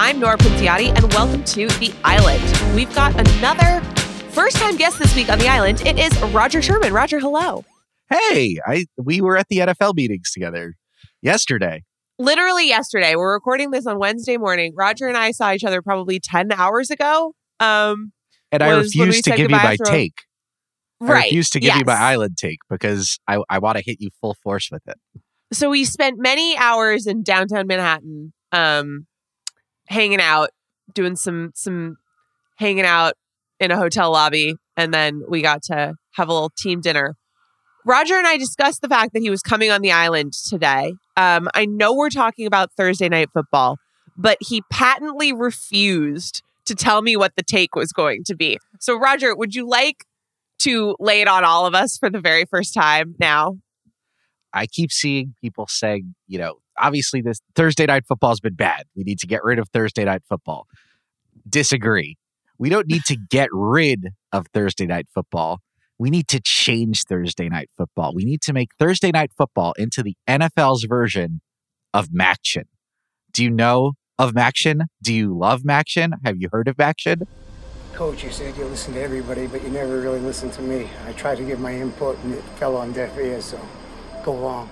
I'm Nora Princiotti, and welcome to The Island. We've got another first time guest this week on The Island. It is Rodger Sherman. Rodger, hello. Hey, I we were at the NFL meetings together yesterday. Literally yesterday. We're recording this on Wednesday morning. Rodger and I saw each other probably 10 hours ago. Um, And I was when we refuse to give you my through take. I refuse to give you my island take because I, I want to hit you full force with it. So we spent many hours in downtown Manhattan, um, hanging out, doing some some hanging out in a hotel lobby, and then we got to have a little team dinner. Rodger and I discussed the fact that he was coming on the island today. Um, I know we're talking about Thursday night football, but he patently refused to tell me what the take was going to be. So, Rodger, would you like to lay it on all of us for the very first time now? I keep seeing people saying, you know, obviously this Thursday night football has been bad. We need to get rid of Thursday night football. Disagree. We don't need to get rid of Thursday night football. We need to change Thursday night football. We need to make Thursday night football into the NFL's version of Maction. Do you know of Maction? Do you love Maction? Have you heard of Maction? Coach, you said you listen to everybody, but you never really listened to me. I tried to give my input and it fell on deaf ears, so go wrong.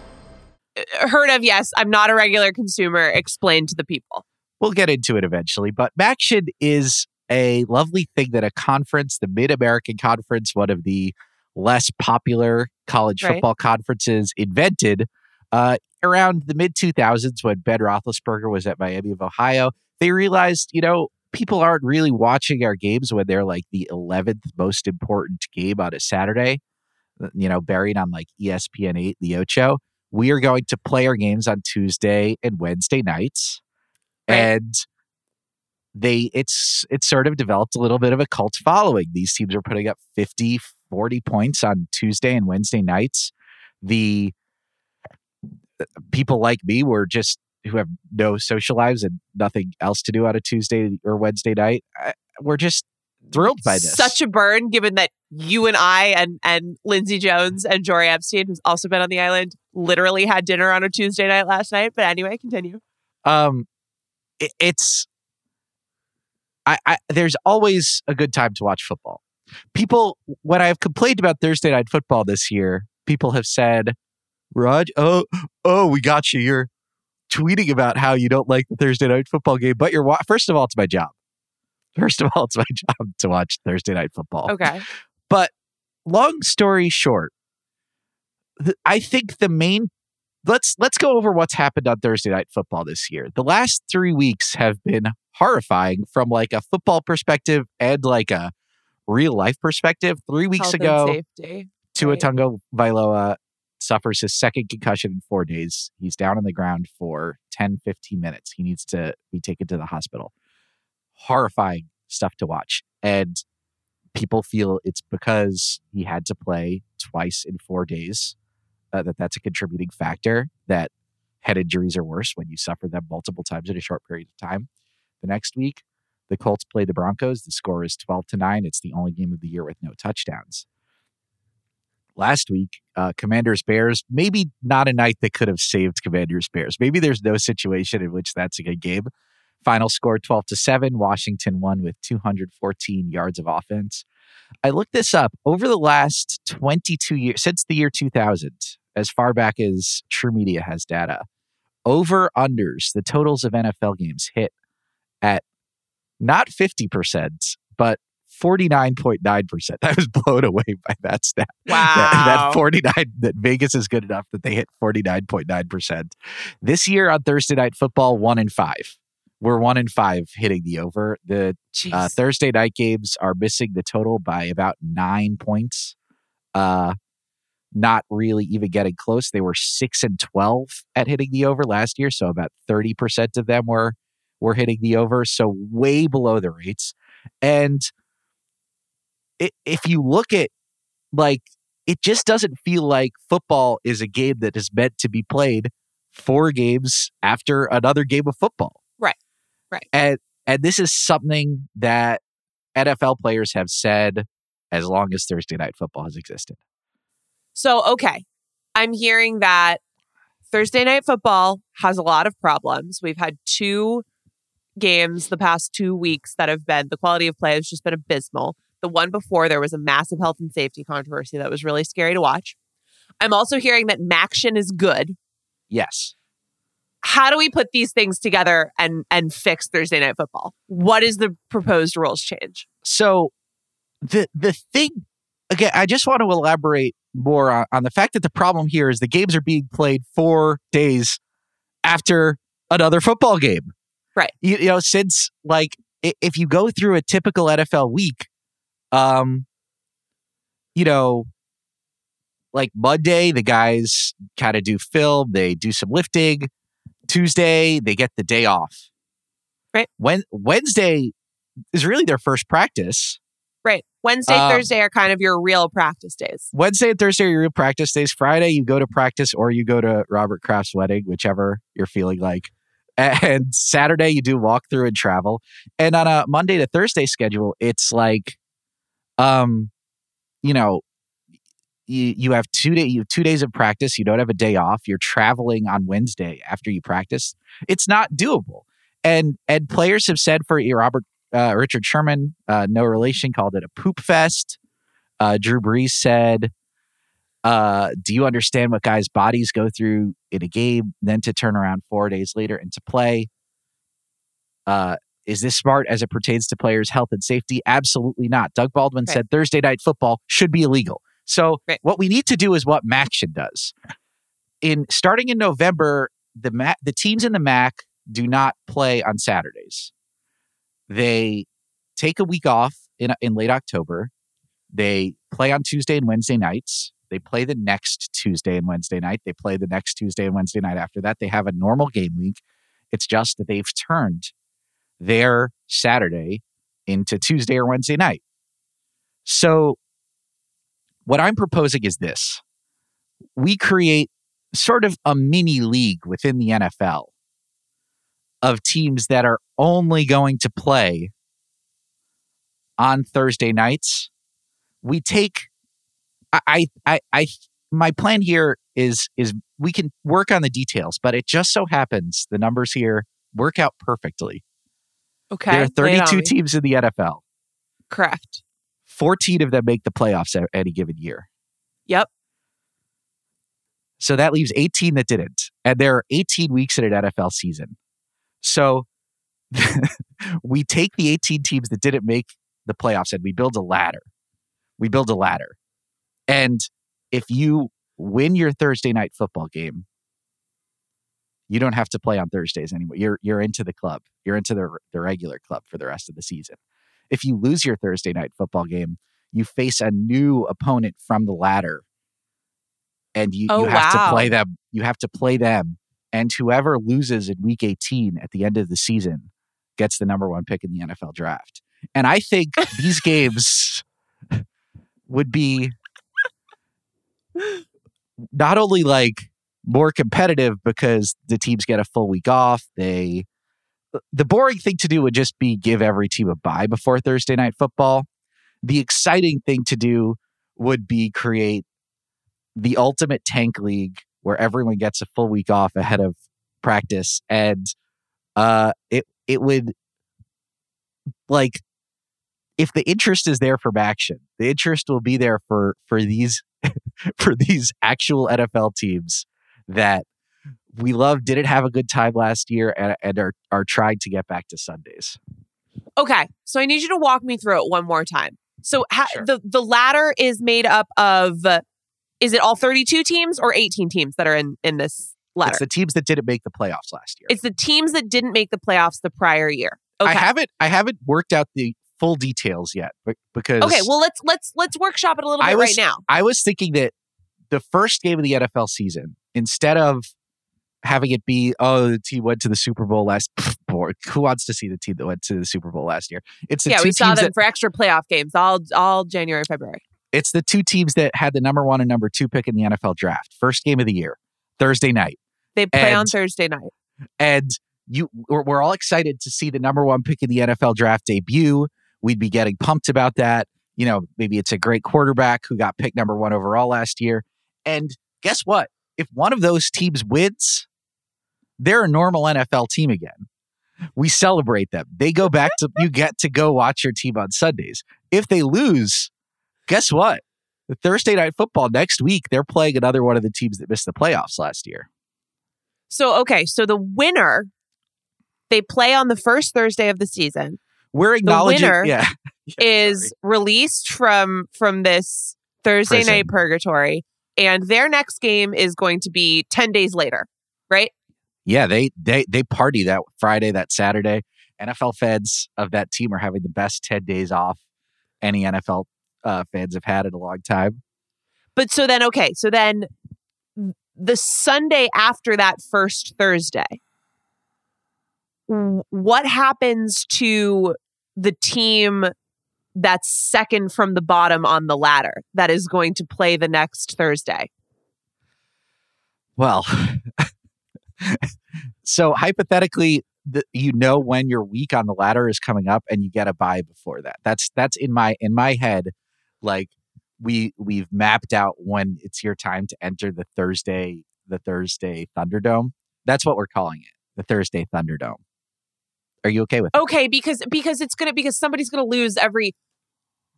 Heard of yes i'm not a regular consumer explain to the people we'll get into it eventually. But Maction is a lovely thing that a conference, the Mid American Conference, one of the less popular college Right. football conferences, invented uh, around the mid 2000s when Ben Roethlisberger was at Miami of Ohio. They realized, you know, people aren't really watching our games when they're like the 11th most important game on a Saturday, uh, you know, buried on like ESPN 8, the Ocho. We are going to play our games on Tuesday and Wednesday nights Right. and they it's it's sort of developed a little bit of a cult following these teams are putting up 50 40 points on tuesday and wednesday nights the uh, people like me were just who have no social lives and nothing else to do on a tuesday or wednesday night I, we're just thrilled by this. such a burn given that you and i and and lindsay jones and jori epstein who's also been on the island literally had dinner on a tuesday night last night. But anyway continue. Um it, it's I, I there's always a good time to watch football. People when i've complained about thursday night football this year people have said raj oh oh we got you. You're tweeting about how you don't like the thursday night football game but you're wa- first of all it's my job first of all it's my job to watch thursday night football okay but long story short, th- I think the main let's let's go over what's happened on Thursday night football this year. The last 3 weeks have been horrifying from like a football perspective and like a real life perspective. 3 weeks Health ago, safety Tua. Tungo Vailoa suffers his second concussion in 4 days. He's down on the ground for 10 15 minutes. He needs to be taken to the hospital. Horrifying stuff to watch. And people feel it's because he had to play twice in four days uh, that that's a contributing factor that head injuries are worse when you suffer them multiple times in a short period of time. The next week, the Colts play the Broncos. The score is 12 to 9. It's the only game of the year with no touchdowns. Last week, uh, Commanders Bears, maybe not a night that could have saved Commanders Bears. Maybe there's no situation in which that's a good game. Final score 12 to 7. Washington won with 214 yards of offense. I looked this up over the last 22 years, since the year 2000, as far back as TruMedia has data. Over unders, the totals of NFL games hit at not 50%, but 49.9%. I was blown away by that stat. Wow. That, that 49, that Vegas is good enough that they hit 49.9%. This year on Thursday Night Football, one in five. We're one in five hitting the over. The uh, Thursday night games are missing the total by about nine points. Uh, not really even getting close. They were six and twelve at hitting the over last year, so about thirty percent of them were were hitting the over. So way below the rates. And i if you look at like, it just doesn't feel like football is a game that is meant to be played four games after another game of football. Right. And and this is something that NFL players have said as long as Thursday night football has existed. So, okay. I'm hearing that Thursday night football has a lot of problems. We've had two games the past two weeks that have been the quality of play has just been abysmal. The one before there was a massive health and safety controversy that was really scary to watch. I'm also hearing that Maction is good. Yes. How do we put these things together and and fix Thursday night football? What is the proposed rules change? So the the thing again, I just want to elaborate more on, on the fact that the problem here is the games are being played four days after another football game. Right. You, you know, since like if you go through a typical NFL week, um, you know, like Monday, the guys kind of do film, they do some lifting. Tuesday, they get the day off. Right. When Wednesday is really their first practice. Right. Wednesday, Um, Thursday are kind of your real practice days. Wednesday and Thursday are your real practice days. Friday, you go to practice or you go to Robert Kraft's wedding, whichever you're feeling like. And Saturday, you do walkthrough and travel. And on a Monday to Thursday schedule, it's like, um, you know, you, you have two day you have two days of practice. You don't have a day off. You're traveling on Wednesday after you practice. It's not doable. And and players have said for Robert uh, Richard Sherman, uh, no relation, called it a poop fest. Uh, Drew Brees said, uh, "Do you understand what guys' bodies go through in a game, then to turn around four days later and to play? Uh, is this smart as it pertains to players' health and safety? Absolutely not." Doug Baldwin Right. said Thursday night football should be illegal. So Right. what we need to do is what Maction does. In starting in November, the Ma- the teams in the MAC do not play on Saturdays. They take a week off in in late October. They play on Tuesday and Wednesday nights. They play the next Tuesday and Wednesday night. They play the next Tuesday and Wednesday night after that. They have a normal game week. It's just that they've turned their Saturday into Tuesday or Wednesday night. So, what I'm proposing is this we create sort of a mini league within the NFL of teams that are only going to play on Thursday nights. We take I I I, my plan here is is we can work on the details, but it just so happens the numbers here work out perfectly. Okay. There are lay it on 32 teams in the NFL. Correct. 14 of them make the playoffs any given year. Yep. So that leaves 18 that didn't. And there are 18 weeks in an NFL season. So we take the 18 teams that didn't make the playoffs and we build a ladder. We build a ladder. And if you win your Thursday night football game, you don't have to play on Thursdays anymore. You're you're into the club. You're into the the regular club for the rest of the season. If you lose your Thursday night football game, you face a new opponent from the ladder and you, Oh, you have wow. to play them you have to play them and whoever loses in week 18 at the end of the season gets the number one pick in the nfl draft and i think these games would be not only like more competitive because the teams get a full week off. They the boring thing to do would just be give every team a bye before Thursday night football. The exciting thing to do would be create the ultimate tank league where everyone gets a full week off ahead of practice and uh it it would like if the interest is there from Maction the interest will be there for for these for these actual NFL teams that we love didn't have a good time last year and, and are are trying to get back to Sundays. Okay, so I need you to walk me through it one more time. So ha- Sure. the the ladder is made up of is it all 32 teams or 18 teams that are in in this ladder? It's the teams that didn't make the playoffs last year. It's the teams that didn't make the playoffs the prior year. Okay. I haven't I haven't worked out the full details yet but because okay, well let's let's let's workshop it a little bit was- right now. I was thinking that the first game of the NFL season, instead of having it be, oh, the team went to the Super Bowl last who wants to see the team that went to the Super Bowl last year? It's the Yeah, we saw them that for extra playoff games all all January, February. it's the two teams that had the number one and number two pick in the NFL draft. First game of the year, Thursday night. They play on Thursday night. And you we're, we're all excited to see the number one pick in the NFL draft debut. We'd be getting pumped about that. You know, maybe it's a great quarterback who got picked number one overall last year. And guess what? If one of those teams wins, they're a normal NFL team again. We celebrate them. They go back to you get to go watch your team on Sundays. If they lose, guess what? The Thursday night football next week, they're playing another one of the teams that missed the playoffs last year. So okay, so the winner they play on the first Thursday of the season We're acknowledging, winner yeah, is released from from this Thursday Prison. night purgatory and their next game is going to be 10 days later, right? Yeah, they they they party that Friday, that Saturday. NFL fans of that team are having the best ten days off any NFL uh, fans have had in a long time. But so then okay, so then the Sunday after that first Thursday what happens to the team that's second from the bottom on the ladder that is going to play the next Thursday? Well, so hypothetically, the, you know when your week on the ladder is coming up, and you get a bye before that. That's that's in my in my head. Like we we've mapped out when it's your time to enter the Thursday the Thursday Thunderdome. That's what we're calling it, the Thursday Thunderdome. Are you okay with? that? Okay, because because it's gonna because somebody's gonna lose every.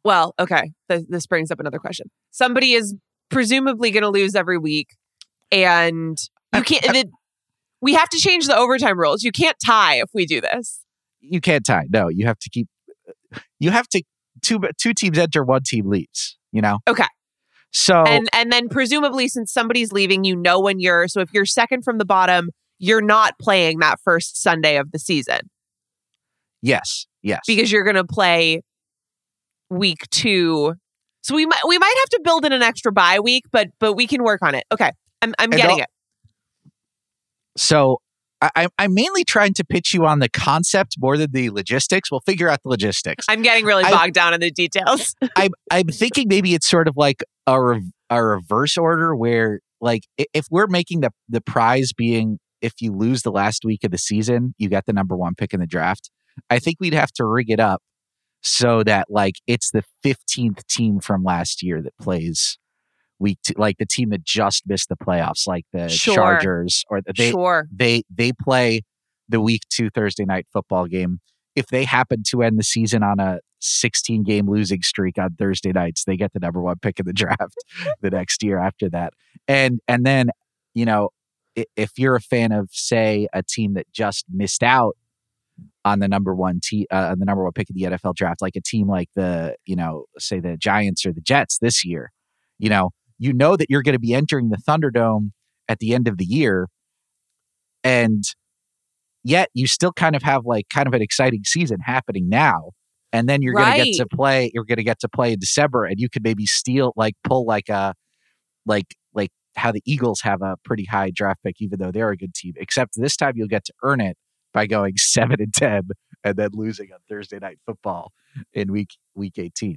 Well, okay, th- this brings up another question. Somebody is presumably gonna lose every week, and you can't. We have to change the overtime rules. You can't tie if we do this. You can't tie. No, you have to keep. You have to two two teams enter, one team leaves. You know. Okay. So And and then presumably, since somebody's leaving, you know when you're. So if you're second from the bottom, you're not playing that first Sunday of the season yes, yes. because you're gonna play week two. So we might we might have to build in an extra bye week, but but we can work on it. Okay, I'm I'm And getting it. So I, I'm- I'm mainly trying to pitch you on the concept more than the logistics. We'll figure out the logistics. I'm getting really I- bogged down in the details. I'm I'm thinking maybe it's sort of like a rev- a reverse order where like if we're making the the prize being if you lose the last week of the season, you get the number one pick in the draft. I think we'd have to rig it up so that like it's the 15th team from last year that plays week two, like the team that just missed the playoffs, like the Sure. Chargers or the, they sure. they they play the week two Thursday night football game. If they happen to end the season on a 16 game losing streak on Thursday nights, they get the number one pick in the draft the next year after that. And and then, you know, if you're a fan of say a team that just missed out on the number one te- uh, the number one pick of the NFL draft, like a team like the, you know, say the Giants or the Jets this year, you know, you know that you're going to be entering the Thunderdome at the end of the year and yet you still kind of have like kind of an exciting season happening now and then you're going to get to play you're going to get to play in december and you could maybe steal like pull like a like like how the eagles have a pretty high draft pick even though they're a good team except this time you'll get to earn it by going 7 and 10 and then losing on thursday night football in week week 18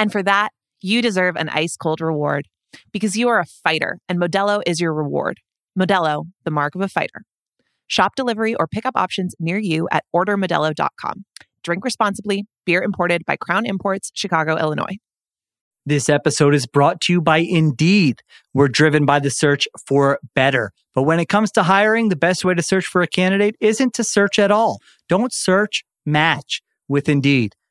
And for that, you deserve an ice cold reward because you are a fighter and Modelo is your reward. Modelo, the mark of a fighter. Shop delivery or pickup options near you at ordermodelo.com. Drink responsibly. Beer imported by Crown Imports, Chicago, Illinois. This episode is brought to you by Indeed. We're driven by the search for better. But when it comes to hiring, the best way to search for a candidate isn't to search at all. Don't search, match with Indeed.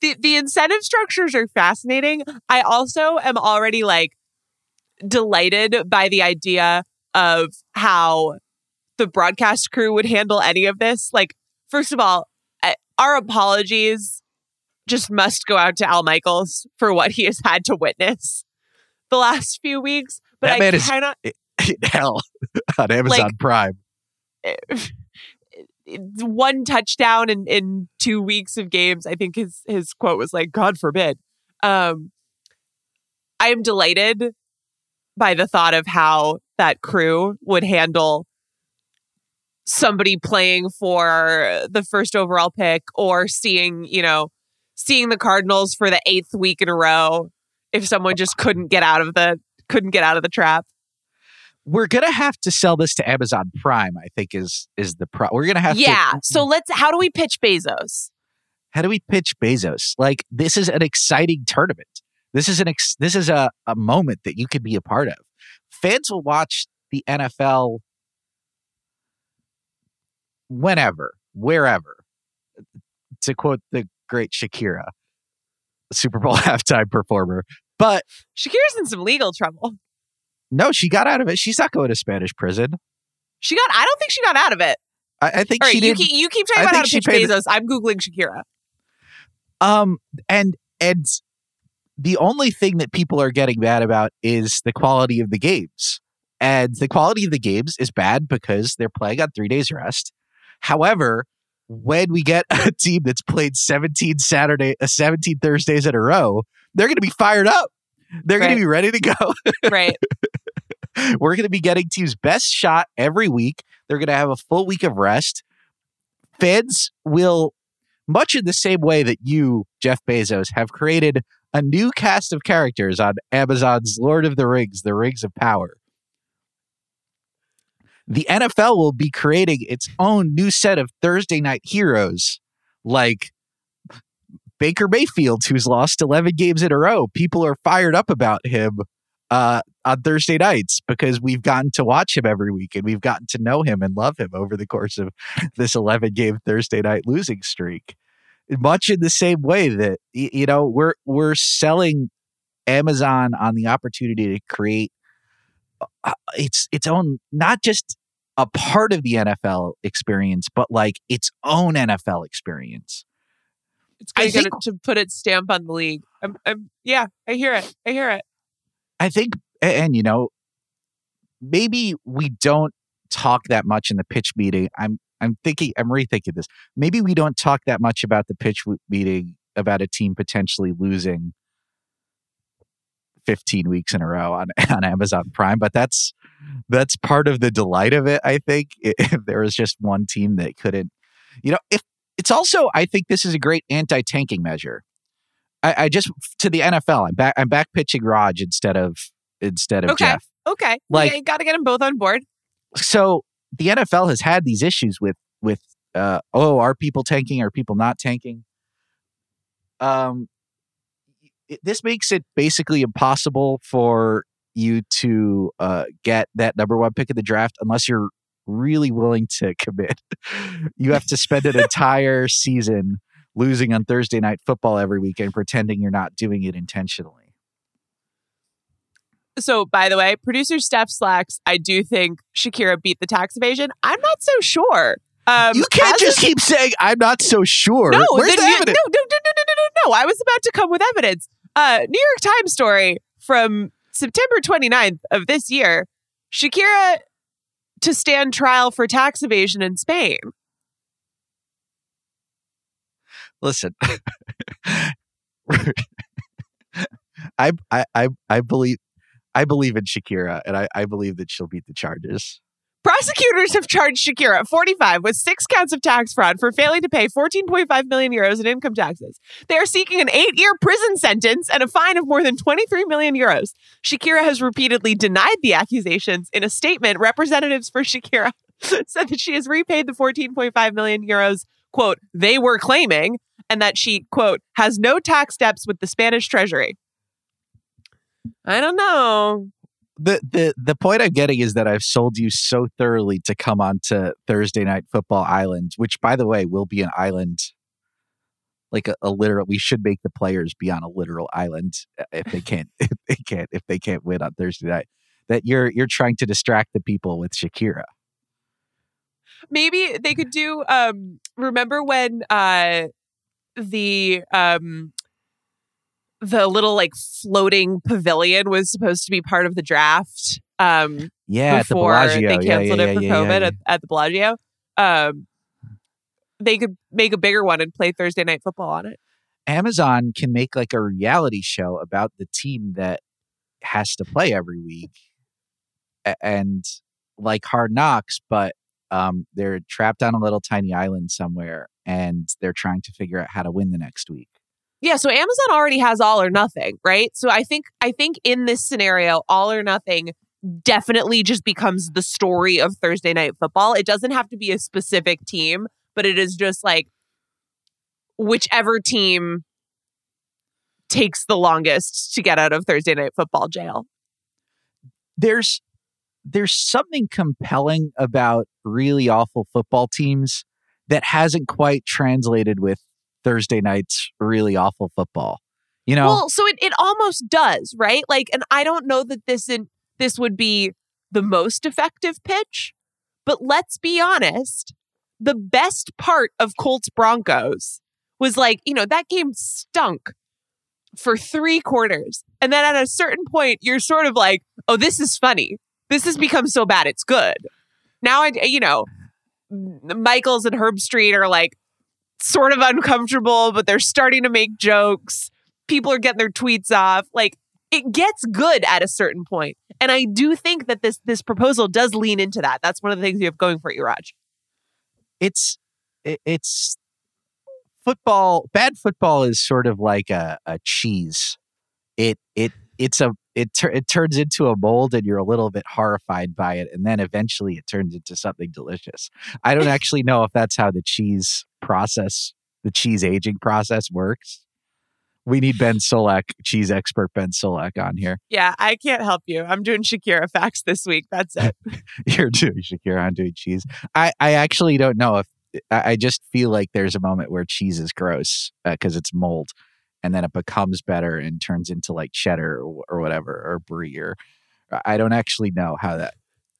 the the incentive structures are fascinating. I also am already like delighted by the idea of how the broadcast crew would handle any of this. Like, first of all, eh, our apologies just must go out to Al Michaels for what he has had to witness the last few weeks. But That I man is- cannot. Hell on Amazon Like- Prime. Eh, one touchdown in, in two weeks of games. I think his his quote was like, "God forbid." Um, I am delighted by the thought of how that crew would handle somebody playing for the first overall pick or seeing, you know, seeing the Cardinals for the eighth week in a row if someone just couldn't get out of the couldn't get out of the trap. We're gonna have to sell this to Amazon Prime. I think is is the pro. We're gonna have to. Yeah. So let's how do we pitch Bezos? how do we pitch Bezos? Like this is an exciting tournament. This is an ex- this is a, a moment that you could be a part of. Fans will watch the NFL whenever, wherever. To quote the great Shakira, Super Bowl halftime performer. But Shakira's in some legal trouble. No, she got out of it. She's not going to Spanish prison. She got. I don't think she got out of it. I, I think right, she you did. keep, you keep talking I about how to she pitch paid the- I'm googling Shakira. Um, and and the only thing that people are getting mad about is the quality of the games, and the quality of the games is bad because they're playing on three days rest. However, when we get a team that's played 17 Saturday, uh, 17 Thursdays in a row, they're going to be fired up. They're going to be ready to go. Right. We're going to be getting teams' best shot every week. They're going to have a full week of rest. Fans will, much in the same way that you, Jeff Bezos, have created a new cast of characters on Amazon's Lord of the Rings, The Rings of Power. The NFL will be creating its own new set of Thursday night heroes like Baker Mayfield, who's lost 11 games in a row. People are fired up about him uh, on Thursday nights because we've gotten to watch him every week and we've gotten to know him and love him over the course of this 11 game Thursday night losing streak. Much in the same way that you know we're we're selling Amazon on the opportunity to create uh, its its own not just a part of the NFL experience, but like its own NFL experience. It's going to put its stamp on the league. I'm, I'm, yeah, I hear it. I hear it. I think, and you know, maybe we don't talk that much in the pitch meeting. I'm, I'm thinking, I'm rethinking this. Maybe we don't talk that much about the pitch meeting about a team potentially losing 15 weeks in a row on on Amazon Prime, but that's that's part of the delight of it. I think if there was just one team that couldn't, you know, if it's also I think this is a great anti-tanking measure. I, I just to the NFL. I'm back. I'm back pitching Raj instead of instead of Okay. Jeff. Okay. Like- yeah, you got to get them both on board. So the NFL has had these issues with with uh, oh, are people tanking? Are people not tanking? Um, it, this makes it basically impossible for you to uh, get that number one pick of the draft unless you're really willing to commit. you have to spend an entire season losing on Thursday night football every week and pretending you're not doing it intentionally. So, by the way, producer Steph slacks. I do think Shakira beat the tax evasion. I'm not so sure. Um, you can't just of- keep saying I'm not so sure. No, Where's then the evidence? No, no, no, no, no, no, no, no. I was about to come with evidence. Uh, New York Times story from September 29th of this year. Shakira to stand trial for tax evasion in Spain. Listen I, I i i believe i believe in shakira and i i believe that she'll beat the charges Prosecutors have charged Shakira, 45, with six counts of tax fraud for failing to pay 14.5 million euros in income taxes. They are seeking an eight year prison sentence and a fine of more than 23 million euros. Shakira has repeatedly denied the accusations. In a statement, representatives for Shakira said that she has repaid the 14.5 million euros, quote, they were claiming, and that she, quote, has no tax debts with the Spanish treasury. I don't know. the the the point i'm getting is that i've sold you so thoroughly to come on to thursday night football island which by the way will be an island like a, a literal we should make the players be on a literal island uh, if they can't if they can't if they can't win on thursday night that you're you're trying to distract the people with shakira maybe they could do um remember when uh the um the little like floating pavilion was supposed to be part of the draft um yeah before at the Bellagio. they Yeah, canceled yeah, it for yeah, yeah, COVID yeah. At, at the Bellagio. Um they could make a bigger one and play Thursday night football on it. Amazon can make like a reality show about the team that has to play every week, and like Hard Knocks, but um, they're trapped on a little tiny island somewhere, and they're trying to figure out how to win the next week. Yeah, so Amazon already has all or nothing, right? So I think I think in this scenario, all or nothing definitely just becomes the story of Thursday night football. It doesn't have to be a specific team, but it is just like whichever team takes the longest to get out of Thursday night football jail. There's there's something compelling about really awful football teams that hasn't quite translated with Thursday night's really awful football. You know, Well, so it, it almost does, right? Like, and I don't know that this in, this would be the most effective pitch, but let's be honest. The best part of Colts Broncos was like, you know, that game stunk for three quarters. And then at a certain point, you're sort of like, oh, this is funny. This has become so bad, it's good. Now, I, you know, Michaels and Herbstreit are like sort of uncomfortable, but they're starting to make jokes people are getting their tweets off. Like it gets good at a certain point. And I do think that this this proposal does lean into that. That's one of the things you have going for you, Raj. it's it's football bad football is sort of like a, a cheese it it it's a it tur- it turns into a mold and you're a little bit horrified by it and then eventually it turns into something delicious i don't actually know if that's how the cheese process the cheese aging process works we need ben solak cheese expert ben solak on here Yeah, I can't help you. I'm doing Shakira facts this week. That's it. You're doing Shakira. I'm doing cheese. I, I actually don't know if I, I just feel like there's a moment where cheese is gross uh, because it's mold, and then it becomes better and turns into like cheddar or, or whatever or brie or uh, I don't actually know how that.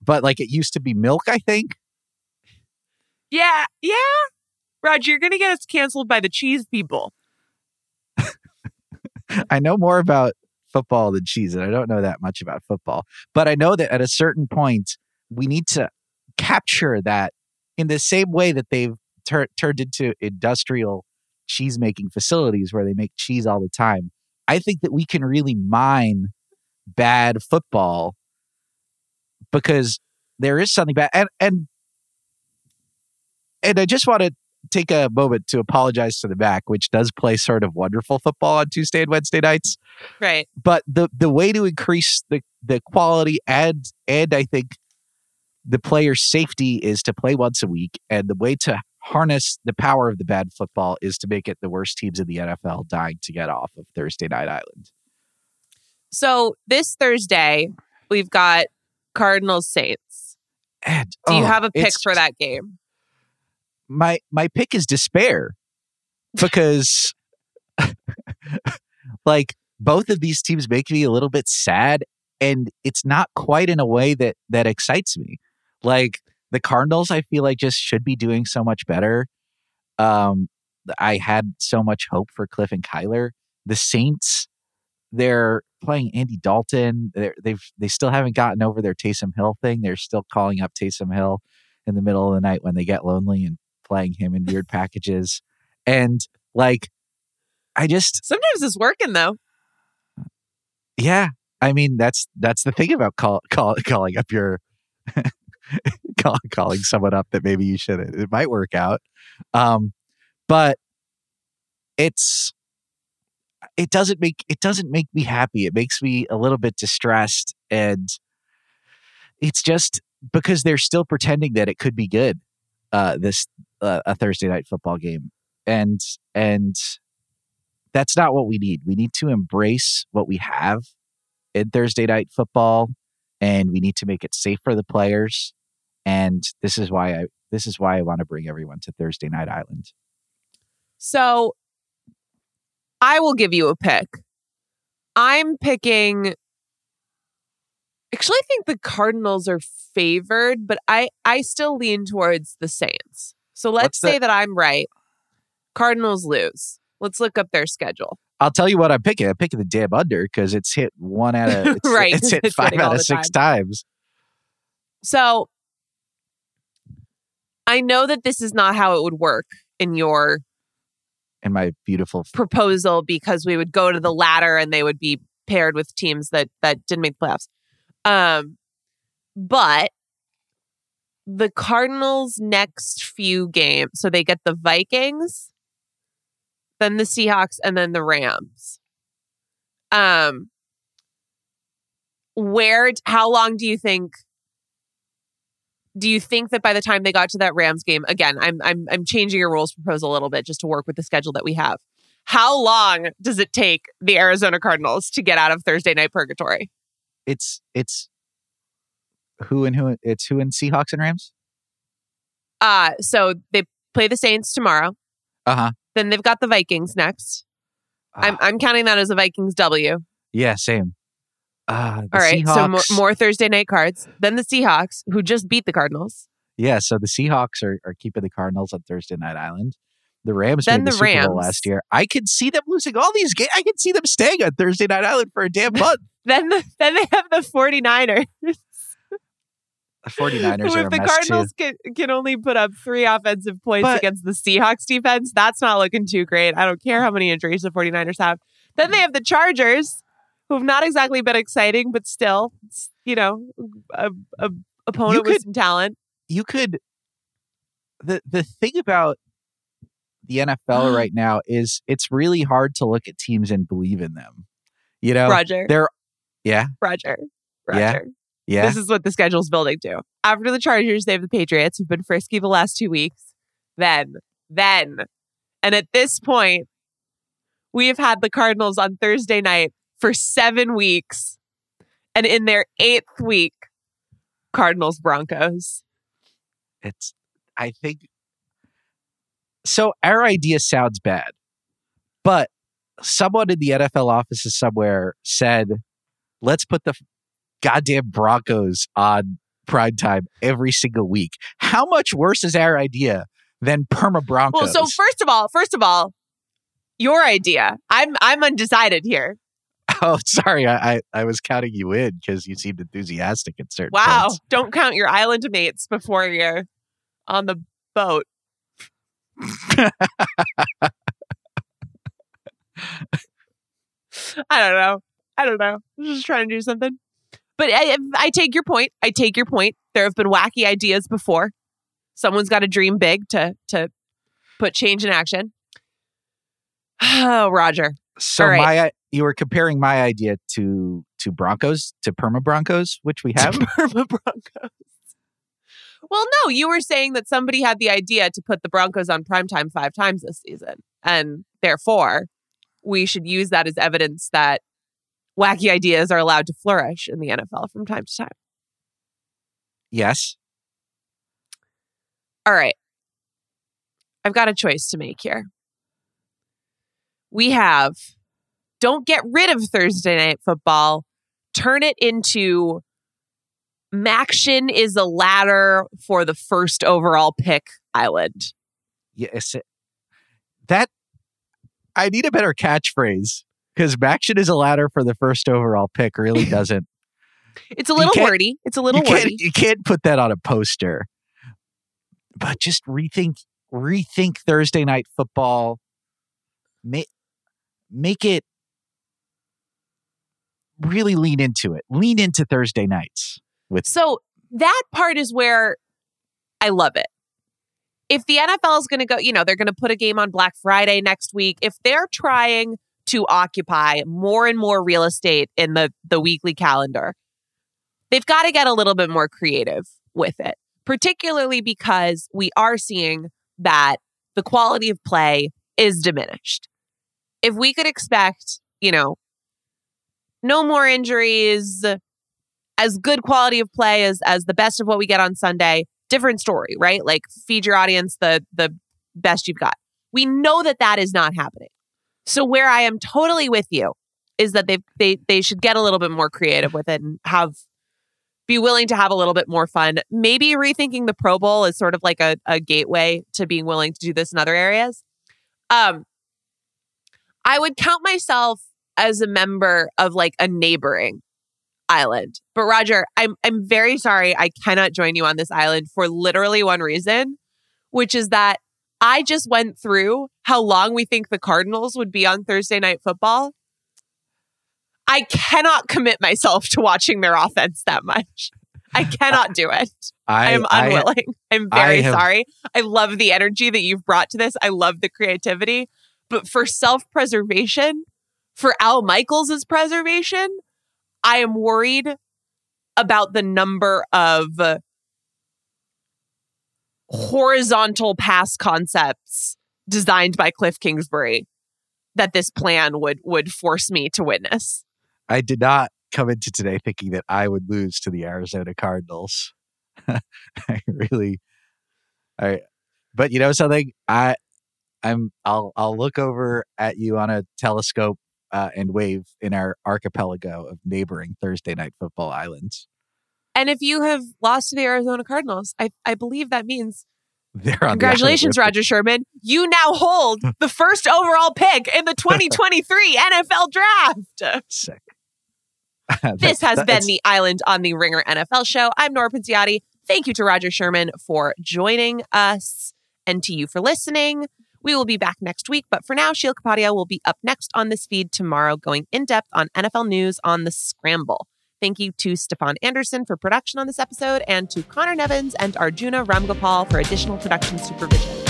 But like it used to be milk, I think. yeah, yeah. Raj, you're gonna get us canceled by the cheese people. I know more about football than cheese, and I don't know that much about football. But I know that at a certain point, we need to capture that in the same way that they've tur- turned into industrial cheese making facilities where they make cheese all the time. I think that we can really mine bad football because there is something bad and and and I just want to take a moment to apologize to the MAC, which does play sort of wonderful football on Tuesday and Wednesday nights. Right. But the the way to increase the the quality and and I think the player safety is to play once a week, and the way to harness the power of the bad football is to make it the worst teams in the NFL dying to get off of Thursday Night Island. So this Thursday, we've got Cardinals Saints. And, Do you oh, have a pick for that game? my my pick is despair because like both of these teams make me a little bit sad and it's not quite in a way that that excites me like the cardinals i feel like just should be doing so much better. Um i had so much hope for cliff and kyler. The saints they're playing andy dalton. They're, they've they still haven't gotten over their taysom hill thing. They're still calling up taysom hill in the middle of the night when they get lonely and playing him in weird packages. And like, I just, Sometimes it's working though. yeah, I mean, that's, that's the thing about call, call, calling up your, call, calling someone up that maybe you shouldn't. It might work out. Um, but it's, it doesn't make, it doesn't make me happy. It makes me a little bit distressed. And it's just because they're still pretending that it could be good. Uh, this uh, a Thursday night football game, and and that's not what we need. We need to embrace what we have in Thursday night football, and we need to make it safe for the players. And this is why I this is why I want to bring everyone to Thursday Night Island. So I will give you a pick. I'm picking Actually, I think the Cardinals are favored, but I I still lean towards the Saints. So let's What's the- say that I'm right. Cardinals lose. Let's look up their schedule. I'll tell you what I'm picking. I'm picking the damn under because it's hit one out of it's, Right, It's hit it's five out of six times. So I know that this is not how it would work in your In my beautiful proposal because we would go to the ladder and they would be paired with teams that that didn't make the playoffs. Um, but the Cardinals' next few games, so they get the Vikings, then the Seahawks, and then the Rams. Um, where? How long do you think? Do you think that by the time they got to that Rams game, again, I'm I'm I'm changing your rules proposal a little bit just to work with the schedule that we have. How long does it take the Arizona Cardinals to get out of Thursday night purgatory? it's it's who and who it's who and Seahawks and Rams. Uh, so they play the Saints tomorrow. Uh huh. Then they've got the Vikings next. I'm I'm counting that as a Vikings W. yeah, same. Uh, the All right, so more, more Thursday night cards. Then the Seahawks, who just beat the Cardinals. Yeah, so the Seahawks are, are keeping the Cardinals on Thursday Night Island. The Rams Then made the, the Super Bowl Rams. last year. I could see them losing all these games. I could see them staying on Thursday Night Island for a damn month. Then the, then they have the 49ers. The 49ers are if the Cardinals too. can, can only put up three offensive points But- against the Seahawks defense, that's not looking too great. I don't care how many injuries the 49ers have. Then they have the Chargers, who have not exactly been exciting, but still, you know, a, a opponent You with some talent. You could the the thing about the NFL right now is it's really hard to look at teams and believe in them. You know, Rodger. they're yeah, Rodger. Rodger. Yeah. yeah. This is what the schedule's building to. After the Chargers, they have the Patriots, who've been frisky the last two weeks. Then, then, and at this point, we have had the Cardinals on Thursday night for seven weeks. And in their eighth week, Cardinals Broncos. it's i think so our idea sounds bad but someone in the nfl offices somewhere said let's put the goddamn broncos on prime time every single week how much worse is our idea than perma broncos Well, so first of all, first of all, your idea. I'm I'm undecided here. oh sorry I, I i was counting you in because you seemed enthusiastic at certain Wow. points. Don't count your island mates before you're on the boat. I don't know. I don't know. I'm just trying to do something. But I, I take your point. I take your point. There have been wacky ideas before. Someone's got to dream big to to put change in action. Oh, Rodger. So right. my you were comparing my idea to to Broncos to perma Broncos, which we have. Burma Broncos. Well, no, you were saying that somebody had the idea to put the Broncos on primetime five times this season. And therefore, we should use that as evidence that wacky ideas are allowed to flourish in the NFL from time to time. yes. All right. I've got a choice to make here. We have don't get rid of Thursday night football, turn it into Maction is a ladder for the first overall pick island. Yes. That I need a better catchphrase because Maction is a ladder for the first overall pick really doesn't. It's a little wordy. It's a little you can't, wordy. you can't put that on a poster. But just rethink rethink Thursday night football. Make make it really lean into it. Lean into Thursday nights. With So that part is where I love it. If the NFL is going to go, you know, they're going to put a game on Black Friday next week. If they're trying to occupy more and more real estate in the the weekly calendar, they've got to get a little bit more creative with it. Particularly because we are seeing that the quality of play is diminished. If we could expect, you know, no more injuries, as good quality of play as as the best of what we get on Sunday, different story, right? Like feed your audience the the best you've got. We know that that is not happening. So where I am totally with you is that they they they should get a little bit more creative with it and have be willing to have a little bit more fun. Maybe rethinking the Pro Bowl is sort of like a, a gateway to being willing to do this in other areas. Um, I would count myself as a member of like a neighboring island. But Rodger, I'm I'm very sorry I cannot join you on this island for literally one reason, which is that I just went through how long we think the Cardinals would be on Thursday night football. I cannot commit myself to watching their offense that much. I cannot do it. I, am unwilling. I, am very I have- sorry. I love the energy that you've brought to this. I love the creativity. But for self preservation, for Al Michaels' preservation, I am worried about the number of horizontal pass concepts designed by Cliff Kingsbury that this plan would would force me to witness. I did not come into today thinking that I would lose to the Arizona Cardinals. I really, I, but you know something, I, I'm, I'll, I'll look over at you on a telescope uh, and wave in our archipelago of neighboring Thursday night football islands. And if you have lost to the Arizona Cardinals, I, I believe that means They're on the island congratulations. Rodger Sherman. You now hold the first overall pick in the 2023 NFL draft. Sick. This has been the Island on the Ringer NFL show. I'm Nora Princiotti. Thank you to Rodger Sherman for joining us and to you for listening. We will be back next week, but for now, Sheil Kapadia will be up next on this feed tomorrow, going in depth on NFL news on the scramble. Thank you to Stefan Anderson for production on this episode and to Conor Nevins and Arjuna Ramgopal for additional production supervision.